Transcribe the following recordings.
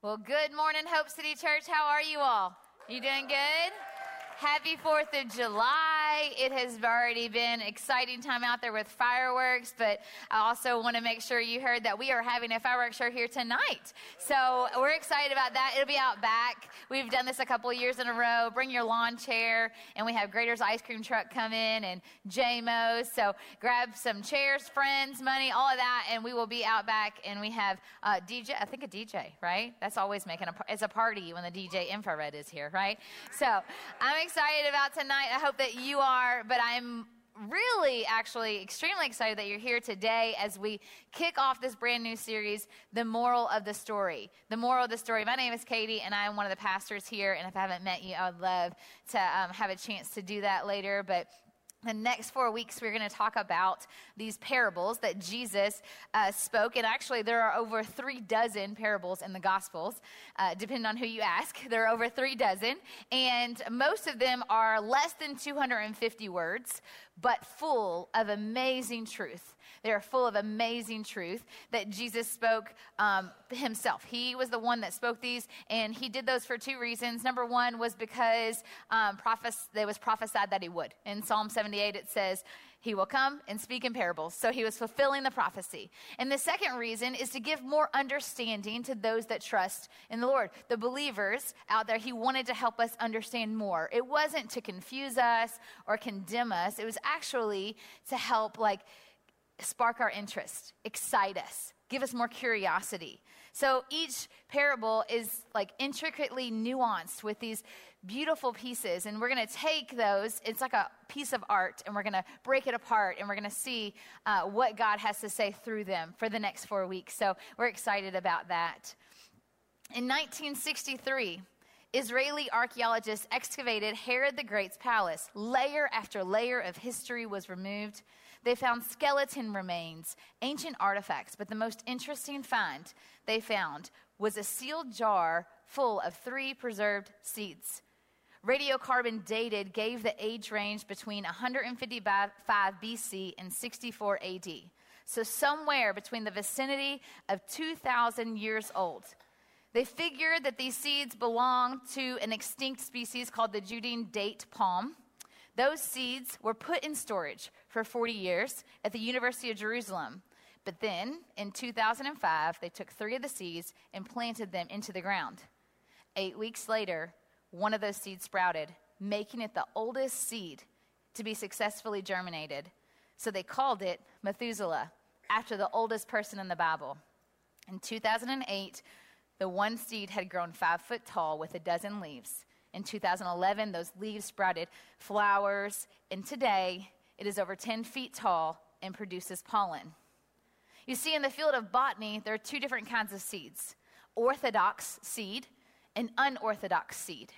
Well, good morning, Hope City Church. How are you all? You doing good? Happy 4th of July. It has already been exciting time out there with fireworks, but I also want to make sure you heard that we are having a fireworks show here tonight. So we're excited about that. It'll be out back. We've done this a couple years in a row. Bring your lawn chair, and we have Graeter's ice cream truck come in and JMO's. So grab some chairs, friends, money, all of that, and we will be out back. And we have uh, DJ, I think a DJ, right? That's always making a, it's a party when the DJ infrared is here, right? So I'm excited about tonight. I hope that you are, but I'm really actually extremely excited that you're here today as we kick off this brand new series, The Moral of the Story. The Moral of the Story. My name is Katie, and I'm one of the pastors here. And if I haven't met you, I would love to um, have a chance to do that later. But the next four weeks, we're going to talk about these parables that Jesus uh, spoke. And actually, there are over three dozen parables in the Gospels, uh, depending on who you ask. There are over three dozen. And most of them are less than 250 words, but full of amazing truth. They are full of amazing truth that Jesus spoke um, himself. He was the one that spoke these, and he did those for two reasons. Number one was because um, prophes- it was prophesied that he would. In Psalm 78, it says, He will come and speak in parables. So he was fulfilling the prophecy. And the second reason is to give more understanding to those that trust in the Lord. The believers out there, he wanted to help us understand more. It wasn't to confuse us or condemn us, it was actually to help, like, spark our interest, excite us, give us more curiosity. So each parable is like intricately nuanced with these beautiful pieces. And we're going to take those, it's like a piece of art, and we're going to break it apart and we're going to see uh, what God has to say through them for the next four weeks. So we're excited about that. In 1963, Israeli archaeologists excavated Herod the Great's palace. Layer after layer of history was removed. They found skeleton remains, ancient artifacts, but the most interesting find they found was a sealed jar full of three preserved seeds. Radiocarbon dated gave the age range between 155 BC and 64 AD. So, somewhere between the vicinity of 2,000 years old. They figured that these seeds belonged to an extinct species called the Judean date palm. Those seeds were put in storage for 40 years at the University of Jerusalem. But then, in 2005, they took three of the seeds and planted them into the ground. Eight weeks later, one of those seeds sprouted, making it the oldest seed to be successfully germinated. So they called it Methuselah, after the oldest person in the Bible. In 2008, the one seed had grown five foot tall with a dozen leaves. In 2011, those leaves sprouted flowers, and today it is over 10 feet tall and produces pollen. You see, in the field of botany, there are two different kinds of seeds orthodox seed and unorthodox seed.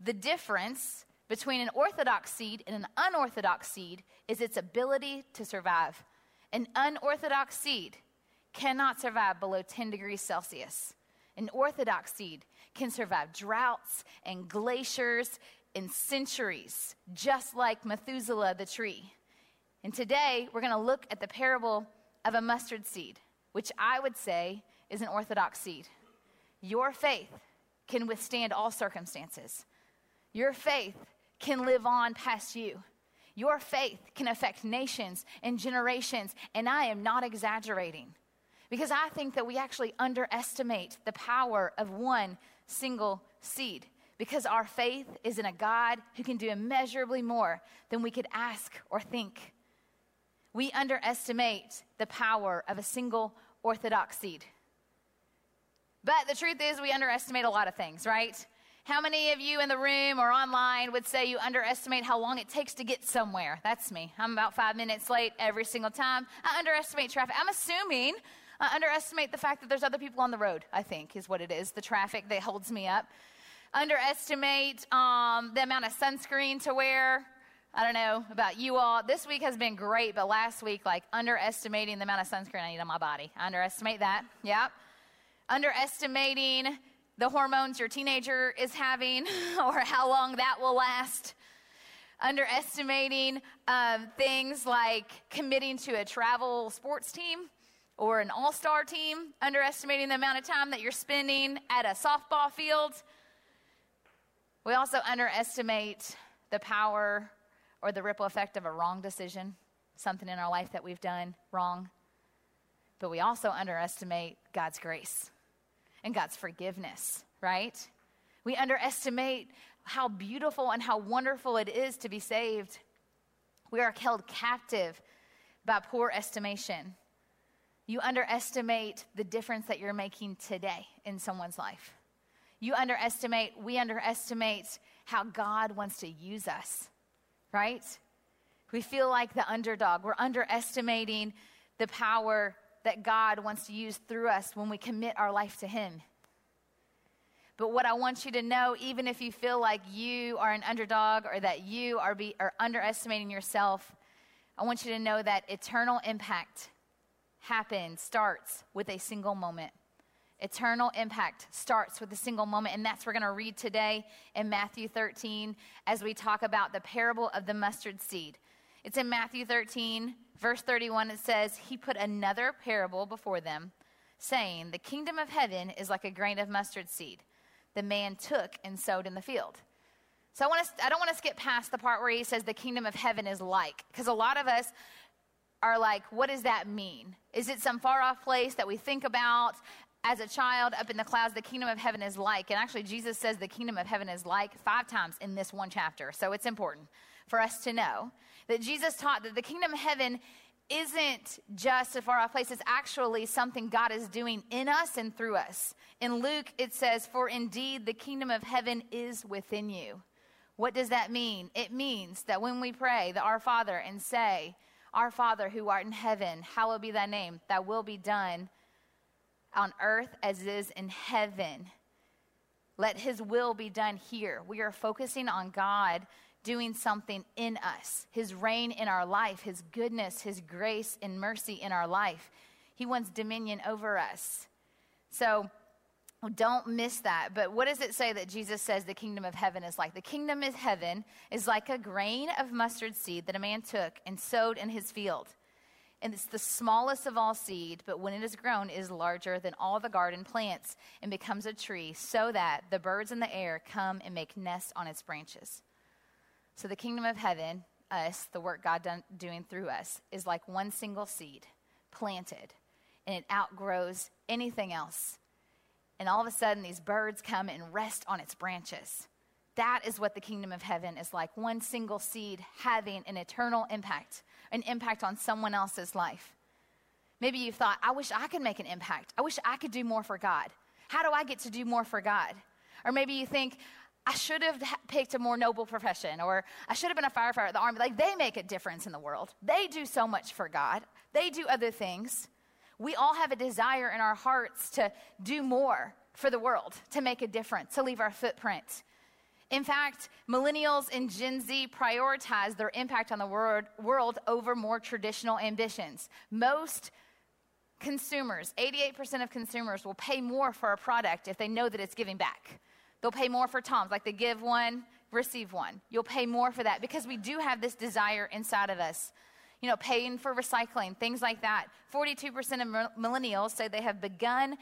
The difference between an orthodox seed and an unorthodox seed is its ability to survive. An unorthodox seed cannot survive below 10 degrees Celsius. An orthodox seed can survive droughts and glaciers in centuries, just like Methuselah the tree. And today, we're going to look at the parable of a mustard seed, which I would say is an orthodox seed. Your faith can withstand all circumstances. Your faith can live on past you. Your faith can affect nations and generations, and I am not exaggerating. Because I think that we actually underestimate the power of one single seed. Because our faith is in a God who can do immeasurably more than we could ask or think. We underestimate the power of a single orthodox seed. But the truth is, we underestimate a lot of things, right? How many of you in the room or online would say you underestimate how long it takes to get somewhere? That's me. I'm about five minutes late every single time. I underestimate traffic. I'm assuming uh, underestimate the fact that there's other people on the road, I think, is what it is the traffic that holds me up. Underestimate um, the amount of sunscreen to wear. I don't know about you all. This week has been great, but last week, like underestimating the amount of sunscreen I need on my body. I underestimate that. Yep. Underestimating the hormones your teenager is having or how long that will last. Underestimating um, things like committing to a travel sports team or an all star team, underestimating the amount of time that you're spending at a softball field. We also underestimate the power or the ripple effect of a wrong decision, something in our life that we've done wrong. But we also underestimate God's grace and God's forgiveness, right? We underestimate how beautiful and how wonderful it is to be saved. We are held captive by poor estimation. You underestimate the difference that you're making today in someone's life. You underestimate, we underestimate how God wants to use us, right? We feel like the underdog. We're underestimating the power that God wants to use through us when we commit our life to Him. But what I want you to know, even if you feel like you are an underdog or that you are, be, are underestimating yourself, I want you to know that eternal impact happens, starts with a single moment. Eternal impact starts with a single moment, and that's what we're going to read today in Matthew 13 as we talk about the parable of the mustard seed. It's in Matthew 13, verse 31. It says, He put another parable before them, saying, The kingdom of heaven is like a grain of mustard seed the man took and sowed in the field. So I, want to, I don't want to skip past the part where he says the kingdom of heaven is like, because a lot of us are like, what does that mean? Is it some far off place that we think about as a child up in the clouds? The kingdom of heaven is like. And actually, Jesus says the kingdom of heaven is like five times in this one chapter. So it's important for us to know that Jesus taught that the kingdom of heaven isn't just a far off place, it's actually something God is doing in us and through us. In Luke, it says, For indeed the kingdom of heaven is within you. What does that mean? It means that when we pray the Our Father and say, Our Father who art in heaven, hallowed be thy name, thy will be done on earth as it is in heaven. Let his will be done here. We are focusing on God doing something in us, His reign in our life, His goodness, His grace and mercy in our life. He wants dominion over us. So don't miss that. But what does it say that Jesus says the kingdom of heaven is like? The kingdom of heaven is like a grain of mustard seed that a man took and sowed in his field. And it's the smallest of all seed, but when it is grown, is larger than all the garden plants and becomes a tree, so that the birds in the air come and make nests on its branches. So the kingdom of heaven, us, the work God done, doing through us, is like one single seed planted, and it outgrows anything else. And all of a sudden, these birds come and rest on its branches. That is what the kingdom of heaven is like one single seed having an eternal impact, an impact on someone else's life. Maybe you've thought, I wish I could make an impact. I wish I could do more for God. How do I get to do more for God? Or maybe you think, I should have picked a more noble profession, or I should have been a firefighter at the army. Like, they make a difference in the world. They do so much for God, they do other things. We all have a desire in our hearts to do more for the world, to make a difference, to leave our footprint. In fact, millennials and Gen Z prioritize their impact on the world, over more traditional ambitions. Most consumers, 88% of consumers, will pay more for a product if they know that it's giving back. They'll pay more for Toms, like they give one, receive one. You'll pay more for that because we do have this desire inside of us. You know, paying for recycling, things like that. 42% of millennials say they have begun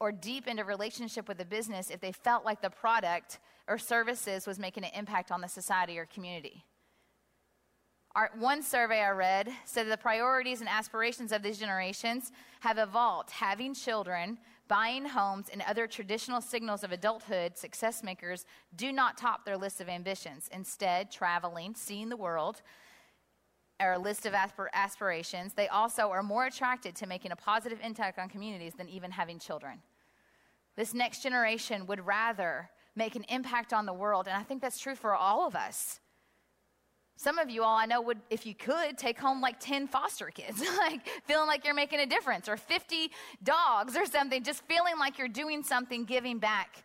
or deepened a relationship with a business if they felt like the product or services was making an impact on the society or community. Our, one survey I read said the priorities and aspirations of these generations have evolved. Having children buying homes, and other traditional signals of adulthood, success makers do not top their list of ambitions. Instead, traveling, seeing the world, are a list of aspir- aspirations. They also are more attracted to making a positive impact on communities than even having children. This next generation would rather make an impact on the world, and I think that's true for all of us. Some of you all I know would, if you could, take home like 10 foster kids, like feeling like you're making a difference, or 50 dogs or something, just feeling like you're doing something, giving back.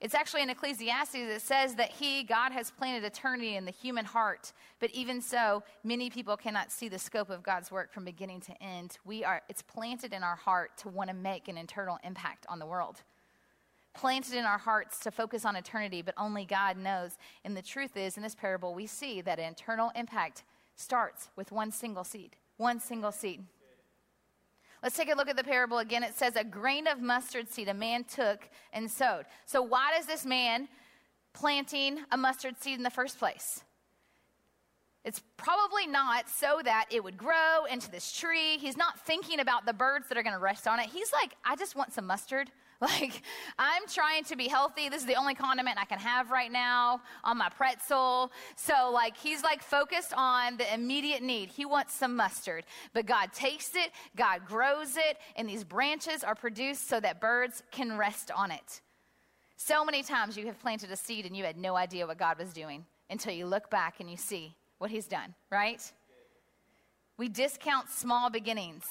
It's actually in Ecclesiastes that says that He, God, has planted eternity in the human heart. But even so, many people cannot see the scope of God's work from beginning to end. We are, it's planted in our heart to want to make an eternal impact on the world planted in our hearts to focus on eternity, but only God knows. And the truth is, in this parable, we see that an eternal impact starts with one single seed. One single seed. Let's take a look at the parable again. It says, A grain of mustard seed a man took and sowed. So, why does this man planting a mustard seed in the first place? It's probably not so that it would grow into this tree. He's not thinking about the birds that are going to rest on it. He's like, I just want some mustard. Like, I'm trying to be healthy. This is the only condiment I can have right now on my pretzel. So, like, he's like focused on the immediate need. He wants some mustard. But God takes it, God grows it, and these branches are produced so that birds can rest on it. So many times you have planted a seed and you had no idea what God was doing until you look back and you see what He's done, right? We discount small beginnings.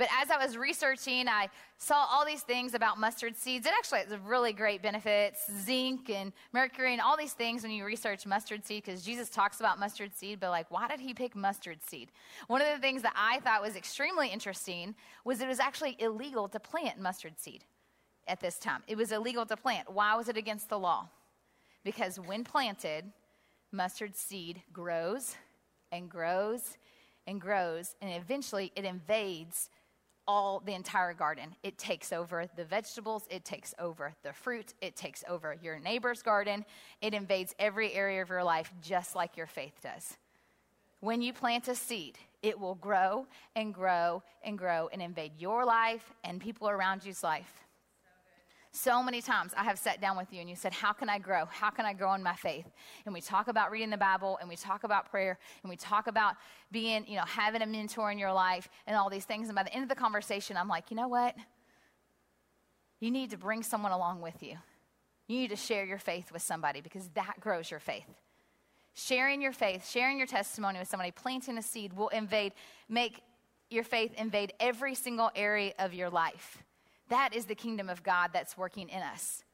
But as I was researching, I saw all these things about mustard seeds. It actually has really great benefits zinc and mercury and all these things when you research mustard seed, because Jesus talks about mustard seed, but like, why did he pick mustard seed? One of the things that I thought was extremely interesting was it was actually illegal to plant mustard seed at this time. It was illegal to plant. Why was it against the law? Because when planted, mustard seed grows and grows and grows, and eventually it invades all the entire garden. It takes over the vegetables, it takes over the fruit, it takes over your neighbor's garden. It invades every area of your life just like your faith does. When you plant a seed, it will grow and grow and grow and invade your life and people around you's life. So many times I have sat down with you and you said, How can I grow? How can I grow in my faith? And we talk about reading the Bible and we talk about prayer and we talk about being, you know, having a mentor in your life and all these things. And by the end of the conversation, I'm like, You know what? You need to bring someone along with you. You need to share your faith with somebody because that grows your faith. Sharing your faith, sharing your testimony with somebody, planting a seed will invade, make your faith invade every single area of your life. That is the kingdom of God that's working in us.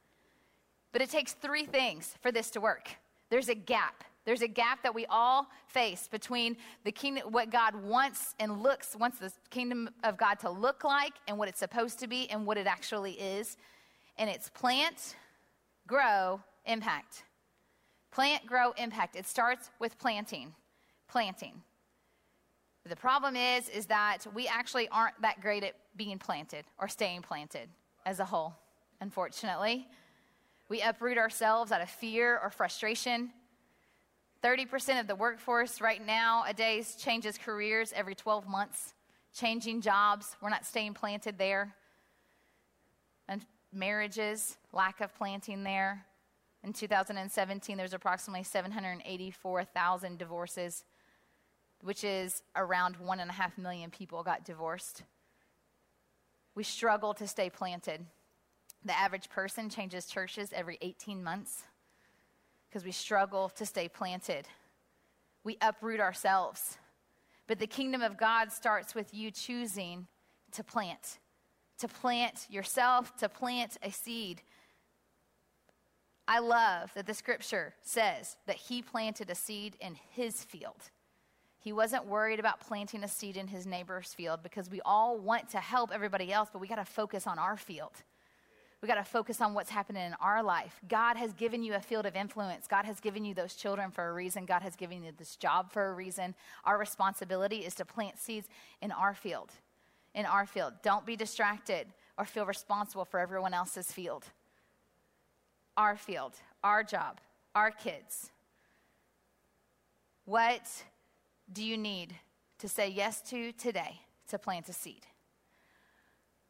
But it takes three things for this to work there's a gap. There's a gap that we all face between the kingdom, what God wants and looks, wants the kingdom of God to look like and what it's supposed to be and what it actually is. And it's plant, grow, impact. Plant, grow, impact. It starts with planting. Planting. The problem is, is that we actually aren't that great at being planted or staying planted as a whole, unfortunately. We uproot ourselves out of fear or frustration. 30% of the workforce right now a days changes careers every 12 months, changing jobs. We're not staying planted there. And marriages, lack of planting there. In 2017, there's approximately 784,000 divorces which is around one and a half million people got divorced. We struggle to stay planted. The average person changes churches every 18 months because we struggle to stay planted. We uproot ourselves. But the kingdom of God starts with you choosing to plant, to plant yourself, to plant a seed. I love that the scripture says that he planted a seed in his field. He wasn't worried about planting a seed in his neighbor's field because we all want to help everybody else, but we got to focus on our field. We got to focus on what's happening in our life. God has given you a field of influence. God has given you those children for a reason. God has given you this job for a reason. Our responsibility is to plant seeds in our field. In our field. Don't be distracted or feel responsible for everyone else's field. Our field, our job, our kids. What do you need to say yes to today to plant a seed?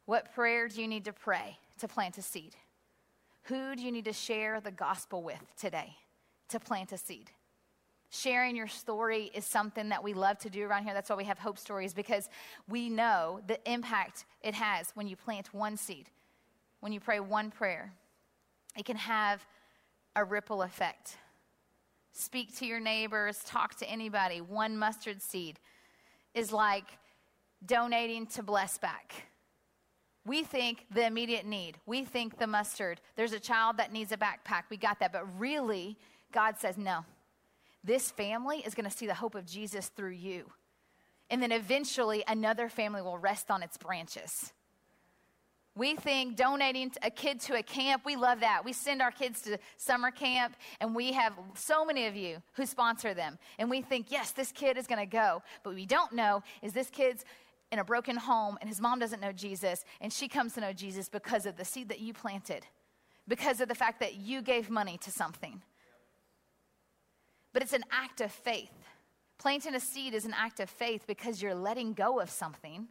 What prayer do you need to pray to plant a seed? Who do you need to share the gospel with today to plant a seed? Sharing your story is something that we love to do around here. That's why we have Hope Stories, because we know the impact it has when you plant one seed, when you pray one prayer. It can have a ripple effect speak to your neighbors, talk to anybody. One mustard seed is like donating to Bless Back. We think the immediate need, we think the mustard. There's a child that needs a backpack. We got that. But really, God says, no. This family is going to see the hope of Jesus through you. And then eventually, another family will rest on its branches. We think donating a kid to a camp, we love that. We send our kids to summer camp, and we have so many of you who sponsor them. And we think, yes, this kid is going to go. But we don't know is this kid's in a broken home and his mom doesn't know Jesus and she comes to know Jesus because of the seed that you planted, because of the fact that you gave money to something. But it's an act of faith. Planting a seed is an act of faith because you're letting go of something,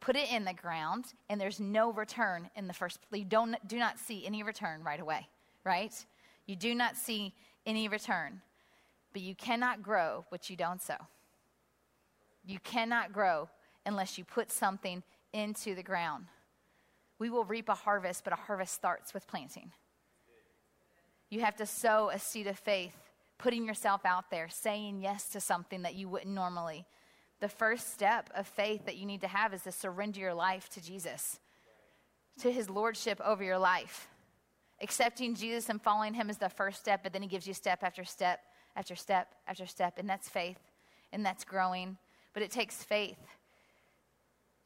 put it in the ground, and there's no return in the first. You don't, do not see any return right away, right? You do not see any return. But you cannot grow what you don't sow. You cannot grow unless you put something into the ground. We will reap a harvest, but a harvest starts with planting. You have to sow a seed of faith, putting yourself out there, saying yes to something that you wouldn't normally. The first step of faith that you need to have is to surrender your life to Jesus, to his lordship over your life. Accepting Jesus and following him is the first step, but then he gives you step after step after step after step, and that's faith, and that's growing. But it takes faith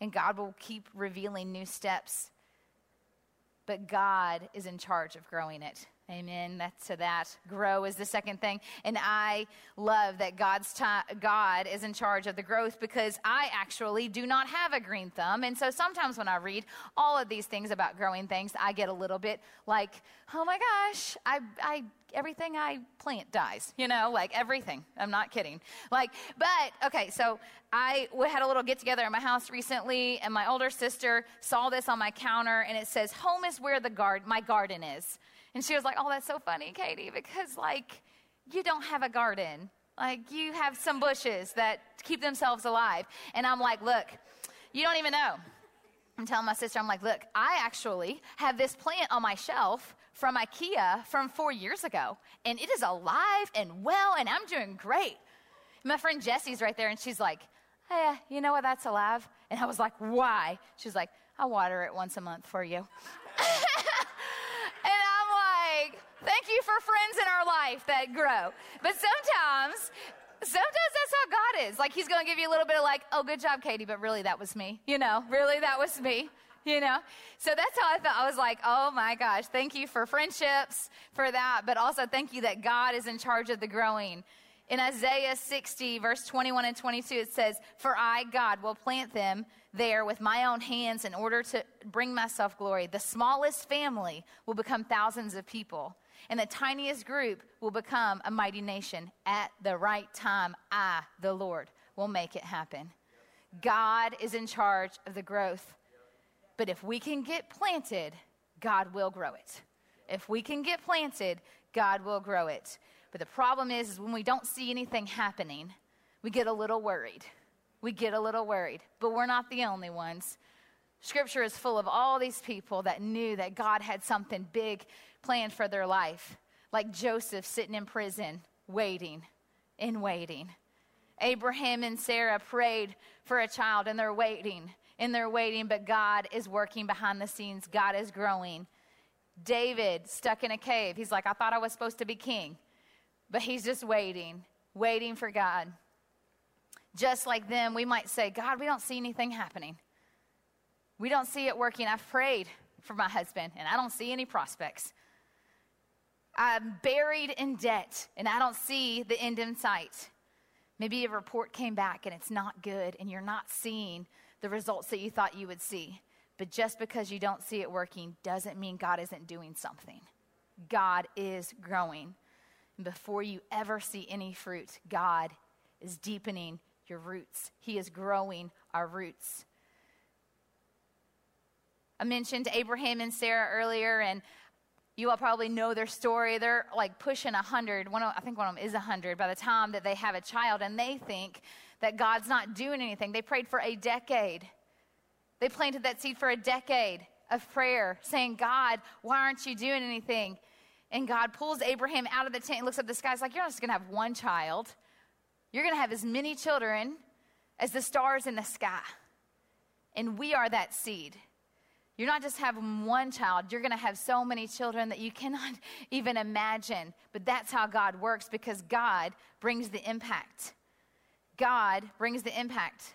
and God will keep revealing new steps. But God is in charge of growing it. Amen. That's to that. Grow is the second thing. And I love that God's time, God is in charge of the growth because I actually do not have a green thumb. And so sometimes when I read all of these things about growing things, I get a little bit like, oh my gosh, I, I everything I plant dies, you know, like everything. I'm not kidding. Like, but okay, so I had a little get together in my house recently, and my older sister saw this on my counter, and it says, Home is where the guard, my garden is. And she was like, Oh, that's so funny, Katie, because like you don't have a garden. Like you have some bushes that keep themselves alive. And I'm like, Look, you don't even know. I'm telling my sister, I'm like, Look, I actually have this plant on my shelf from IKEA from four years ago, and it is alive and well, and I'm doing great. My friend Jesse's right there, and she's like, Hey, you know what? That's alive. And I was like, Why? She's like, I water it once a month for you. Thank you for friends in our life that grow. But sometimes, sometimes that's how God is. Like He's going to give you a little bit of like, oh, good job, Katie, but really that was me. You know, really that was me. You know? So that's how I felt. I was like, oh my gosh, thank you for friendships, for that, but also thank you that God is in charge of the growing. In Isaiah 60, verse 21 and 22, it says, For I, God, will plant them there with my own hands in order to bring myself glory. The smallest family will become thousands of people and the tiniest group will become a mighty nation. At the right time, I, the Lord, will make it happen. God is in charge of the growth. But if we can get planted, God will grow it. If we can get planted, God will grow it. But the problem is, is when we don't see anything happening, we get a little worried. We get a little worried. But we're not the only ones. Scripture is full of all these people that knew that God had something big planned for their life, like Joseph sitting in prison, waiting and waiting. Abraham and Sarah prayed for a child and they're waiting and they're waiting, but God is working behind the scenes. God is growing. David stuck in a cave. He's like, I thought I was supposed to be king, but he's just waiting, waiting for God. Just like them, we might say, God, we don't see anything happening. We don't see it working. I've prayed for my husband and I don't see any prospects. I'm buried in debt and I don't see the end in sight. Maybe a report came back and it's not good and you're not seeing the results that you thought you would see. But just because you don't see it working doesn't mean God isn't doing something. God is growing. And before you ever see any fruit, God is deepening your roots, He is growing our roots. I mentioned Abraham and Sarah earlier, and you all probably know their story. They're like pushing 100. One of, I think one of them is 100 by the time that they have a child, and they think that God's not doing anything. They prayed for a decade. They planted that seed for a decade of prayer, saying, God, why aren't you doing anything? And God pulls Abraham out of the tent, looks up the sky, It's like, You're not just going to have one child. You're going to have as many children as the stars in the sky. And we are that seed. You're not just having one child, you're going to have so many children that you cannot even imagine. But that's how God works because God brings the impact. God brings the impact.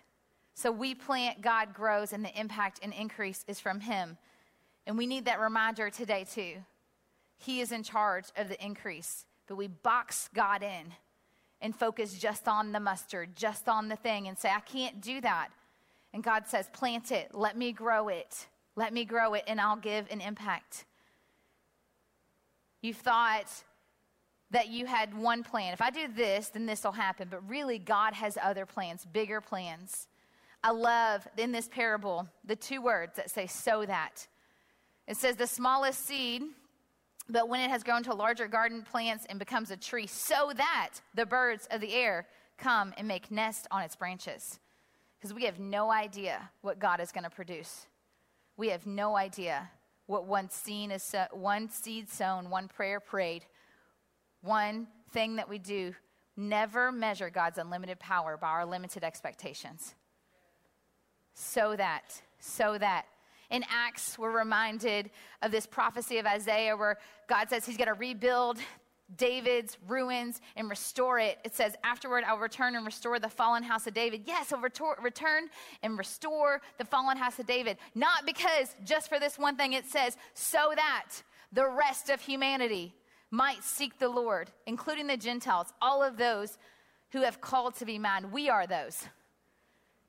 So we plant, God grows, and the impact and increase is from Him. And we need that reminder today, too. He is in charge of the increase, but we box God in and focus just on the mustard, just on the thing, and say, I can't do that. And God says, plant it, let me grow it, let me grow it, and I'll give an impact. You thought that you had one plan. If I do this, then this will happen. But really, God has other plans, bigger plans. I love in this parable the two words that say, so that. It says, the smallest seed, but when it has grown to larger garden plants and becomes a tree, so that the birds of the air come and make nest on its branches. Because we have no idea what God is going to produce. We have no idea what one seed, is so, one seed sown, one prayer prayed, one thing that we do. Never measure God's unlimited power by our limited expectations. So that, so that. In Acts, we're reminded of this prophecy of Isaiah where God says he's going to rebuild David's ruins and restore it. It says, Afterward, I'll return and restore the fallen house of David. Yes, I'll return and restore the fallen house of David. Not because just for this one thing, it says, so that the rest of humanity might seek the Lord, including the Gentiles, all of those who have called to be mine. We are those.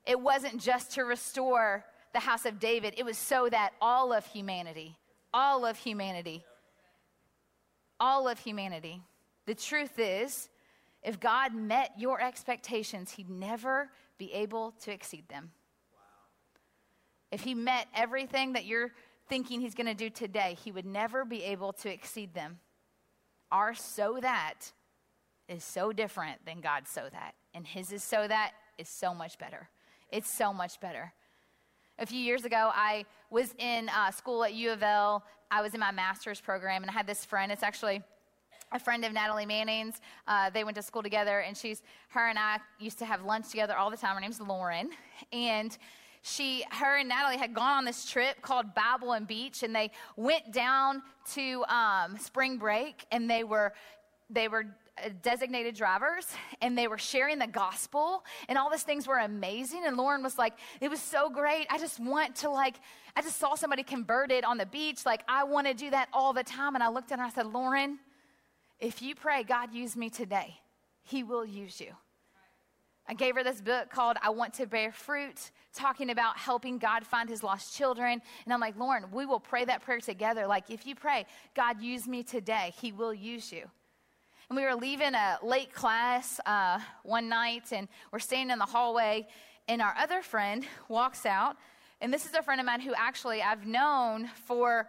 It wasn't just to restore the house of David, it was so that all of humanity, all of humanity, all of humanity. The truth is, if God met your expectations, He'd never be able to exceed them. If He met everything that you're thinking He's going to do today, He would never be able to exceed them. Our so that is so different than God's so that. And His is so that is so much better. It's so much better. A few years ago, I was in uh, school at U of L. I was in my master's program, and I had this friend. It's actually a friend of Natalie Manning's. Uh, they went to school together, and she's her and I used to have lunch together all the time. Her name's Lauren, and she, her and Natalie had gone on this trip called Bible and Beach, and they went down to um, spring break, and they were they were Uh, designated drivers and they were sharing the gospel and all these things were amazing. And lauren was like it was so great. I just want to like i just saw somebody converted on the beach. Like i want to do that all the time. And i looked at her and i said lauren if you pray god use me today. He will use you. I gave her this book called I Want to Bear Fruit, talking about helping God find his lost children. And I'm like, Lauren, we will pray that prayer together. Like, if you pray, God, use me today, he will use you. And we were leaving a late class uh, one night, and we're standing in the hallway, and our other friend walks out. And this is a friend of mine who actually I've known for,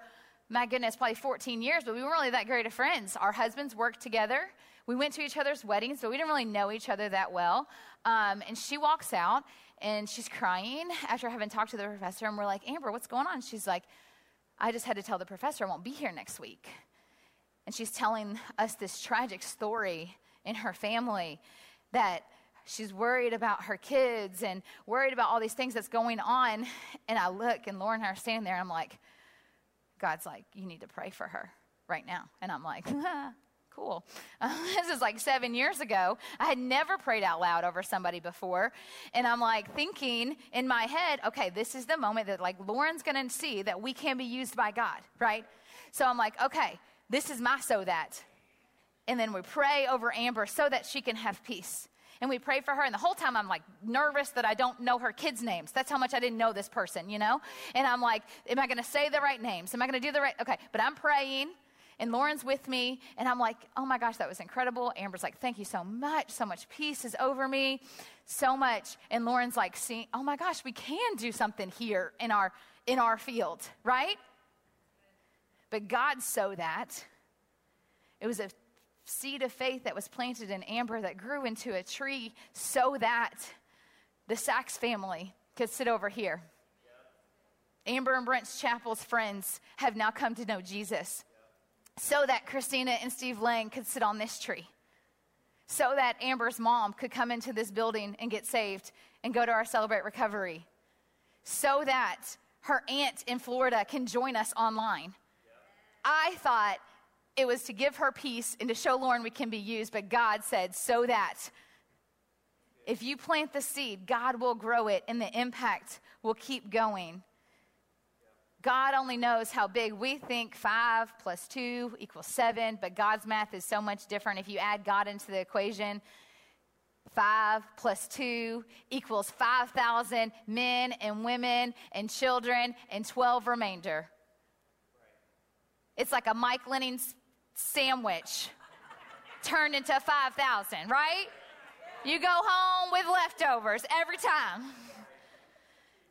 my goodness, probably 14 years, but we weren't really that great of friends. Our husbands worked together. We went to each other's weddings, but we didn't really know each other that well. Um, and she walks out, and she's crying after having talked to the professor. And we're like, Amber, what's going on? She's like, I just had to tell the professor I won't be here next week and she's telling us this tragic story in her family that she's worried about her kids and worried about all these things that's going on. And I look, and Lauren and I are standing there, and I'm like, God's like, you need to pray for her right now. And I'm like, cool. This is like seven years ago. I had never prayed out loud over somebody before. And I'm like thinking in my head, okay, this is the moment that like Lauren's going to see that we can be used by God, right? So I'm like, okay, this is my so that. And then we pray over Amber so that she can have peace. And we pray for her. And the whole time I'm like nervous that I don't know her kids' names. That's how much I didn't know this person, you know? And I'm like, am I going to say the right names? Am I going to do the right? Okay. But I'm praying and Lauren's with me, and I'm like, oh my gosh, that was incredible. Amber's like, thank you so much. So much peace is over me, so much. And Lauren's like, see, oh my gosh, we can do something here in our in our field, right? But God sowed that. It was a seed of faith that was planted in Amber that grew into a tree so that the Sachs family could sit over here. Amber and Brent's Chapel's friends have now come to know Jesus so that Christina and Steve Lang could sit on this tree. So that Amber's mom could come into this building and get saved and go to our Celebrate Recovery. So that her aunt in Florida can join us online. I thought it was to give her peace and to show Lauren we can be used, but God said, so that if you plant the seed, God will grow it and the impact will keep going. God only knows how big we think five plus two equals seven, but God's math is so much different. If you add God into the equation, Five plus two equals 5,000 men and women and children and 12 remainder. It's like a Mike Lennon sandwich turned into 5,000, right? You go home with leftovers every time.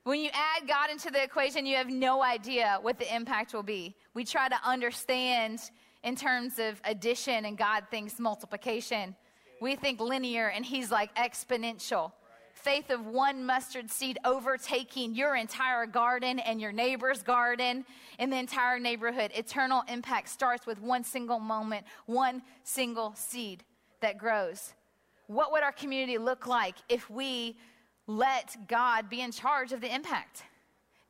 When you add God into the equation, you have no idea what the impact will be. We try to understand in terms of addition, and God thinks multiplication. We think linear, and He's like exponential. Faith of one mustard seed overtaking your entire garden and your neighbor's garden and the entire neighborhood. Eternal impact starts with one single moment, one single seed that grows. What would our community look like if we let God be in charge of the impact?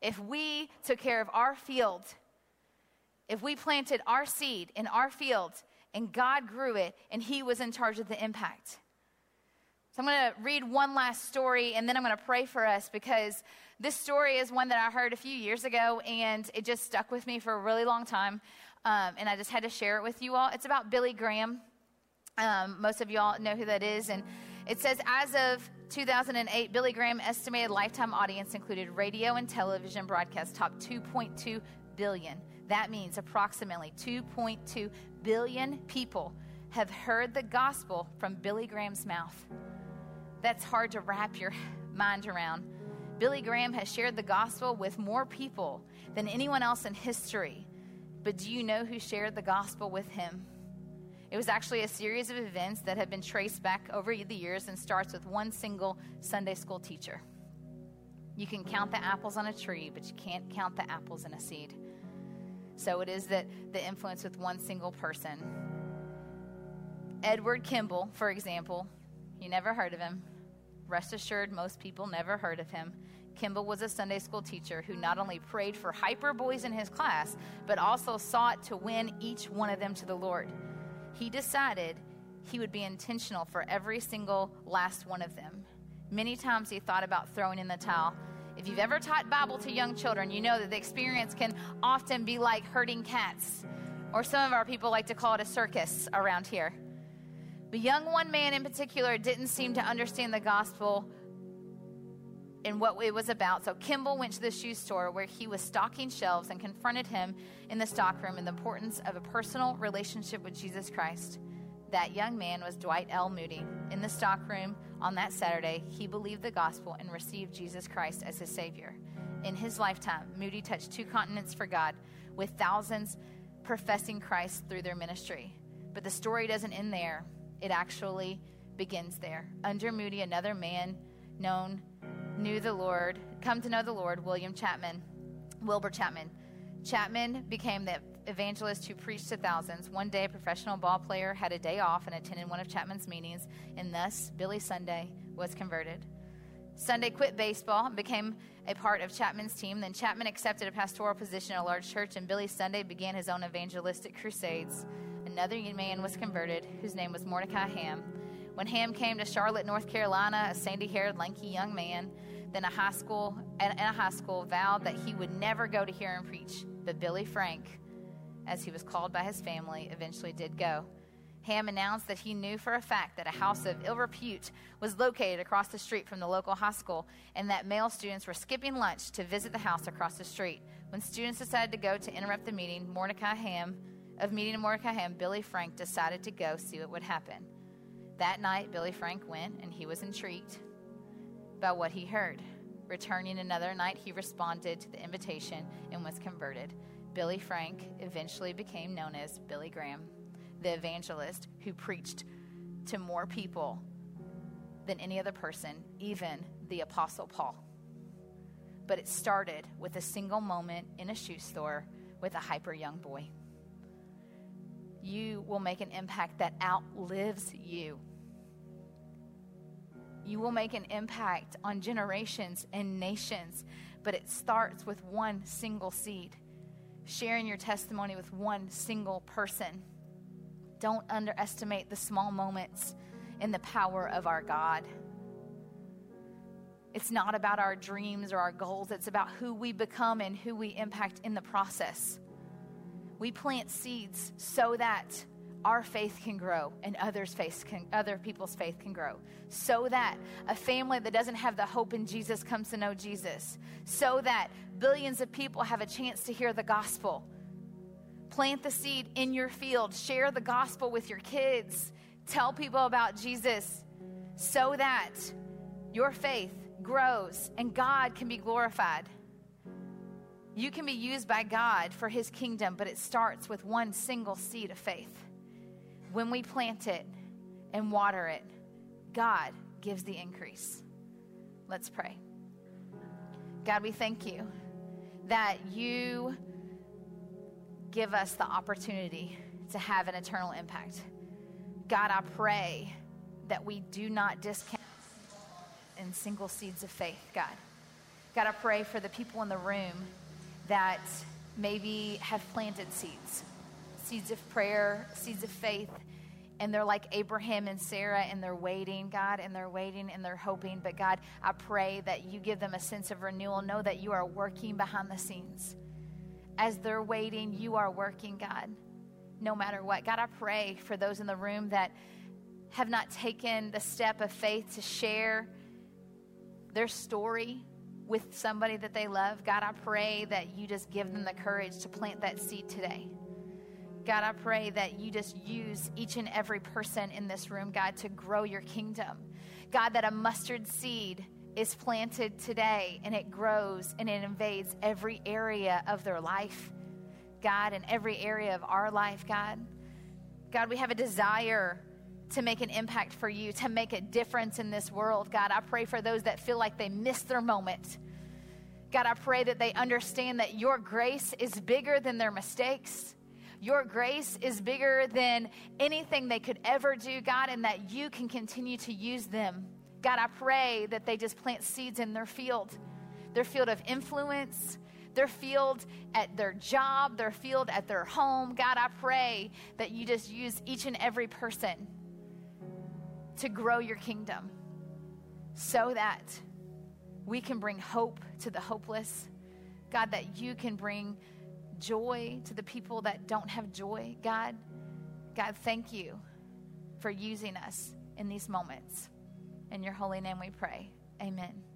If we took care of our field, if we planted our seed in our field and God grew it and He was in charge of the impact. So I'm going to read one last story and then I'm going to pray for us because this story is one that I heard a few years ago and it just stuck with me for a really long time. Um, and I just had to share it with you all. It's about Billy Graham. Um, most of y'all know who that is. And it says, as of 2008, Billy Graham estimated lifetime audience included radio and television broadcasts top 2.2 billion. That means approximately 2.2 billion people have heard the gospel from Billy Graham's mouth. That's hard to wrap your mind around. Billy Graham has shared the gospel with more people than anyone else in history. But do you know who shared the gospel with him? It was actually a series of events that have been traced back over the years and starts with one single Sunday school teacher. You can count the apples on a tree, but you can't count the apples in a seed. So it is that the influence with one single person. Edward Kimball, for example, you never heard of him. Rest assured, most people never heard of him. Kimball was a Sunday school teacher who not only prayed for hyper boys in his class, but also sought to win each one of them to the Lord. He decided he would be intentional for every single last one of them. Many times he thought about throwing in the towel, if you've ever taught Bible to young children, you know that the experience can often be like herding cats, or some of our people like to call it a circus around here. The young one man in particular didn't seem to understand the gospel and what it was about. So Kimball went to the shoe store where he was stocking shelves and confronted him in the stockroom in the importance of a personal relationship with Jesus Christ. That young man was Dwight L. Moody. In the stockroom on that Saturday, he believed the gospel and received Jesus Christ as his Savior. In his lifetime, Moody touched two continents for God, with thousands professing Christ through their ministry. But the story doesn't end there, it actually begins there. Under Moody, another man known knew the Lord, come to know the Lord, William Chapman, Wilbur Chapman. Chapman became the evangelist who preached to thousands. One day, a professional ball player had a day off and attended one of Chapman's meetings, and thus Billy Sunday was converted. Sunday quit baseball and became a part of Chapman's team. Then Chapman accepted a pastoral position at a large church, and Billy Sunday began his own evangelistic crusades. Another young man was converted, whose name was Mordecai Ham. When Ham came to Charlotte, North Carolina, a sandy-haired, lanky young man, then a high school and a high school vowed that he would never go to hear him preach. But Billy Frank as he was called by his family, eventually did go. Ham announced that he knew for a fact that a house of ill repute was located across the street from the local high school and that male students were skipping lunch to visit the house across the street. When students decided to go to interrupt the meeting, Mordecai Ham, of meeting in Mordecai Ham, Billy Frank decided to go see what would happen. That night, Billy Frank went and he was intrigued by what he heard. Returning another night, he responded to the invitation and was converted. Billy Frank eventually became known as Billy Graham, the evangelist who preached to more people than any other person, even the Apostle Paul. But it started with a single moment in a shoe store with a hyper young boy. You will make an impact that outlives you. You will make an impact on generations and nations, but it starts with one single seed sharing your testimony with one single person. Don't underestimate the small moments in the power of our God. It's not about our dreams or our goals, it's about who we become and who we impact in the process. We plant seeds so that our faith can grow and others faith can, other people's faith can grow. So that a family that doesn't have the hope in jesus comes to know jesus. So that billions of people have a chance to hear the gospel. Plant the seed in your field. Share the gospel with your kids. Tell people about jesus so that your faith grows and god can be glorified you can be used by god for his kingdom but it starts with one single seed of faith when we plant it and water it, God gives the increase. Let's pray. God, we thank you that you give us the opportunity to have an eternal impact. God, I pray that we do not discount in single seeds of faith, God. God, I pray for the people in the room that maybe have planted seeds seeds of prayer, seeds of faith. And they're like Abraham and Sarah, and they're waiting, God, and they're waiting and they're hoping. But God, I pray that you give them a sense of renewal. Know that you are working behind the scenes. As they're waiting, you are working, God, no matter what. God, I pray for those in the room that have not taken the step of faith to share their story with somebody that they love. God, I pray that you just give them the courage to plant that seed today. God, I pray that you just use each and every person in this room, God, to grow your kingdom. God, that a mustard seed is planted today and it grows and it invades every area of their life, God, and every area of our life, God. God, we have a desire to make an impact for you, to make a difference in this world. God, I pray for those that feel like they missed their moment. God, I pray that they understand that your grace is bigger than their mistakes. Your grace is bigger than anything they could ever do, God, and that you can continue to use them. God, I pray that they just plant seeds in their field, their field of influence, their field at their job, their field at their home. God, I pray that you just use each and every person to grow your kingdom so that we can bring hope to the hopeless. God, that you can bring joy to the people that don't have joy, God. God, thank you for using us in these moments. In your holy name we pray. Amen.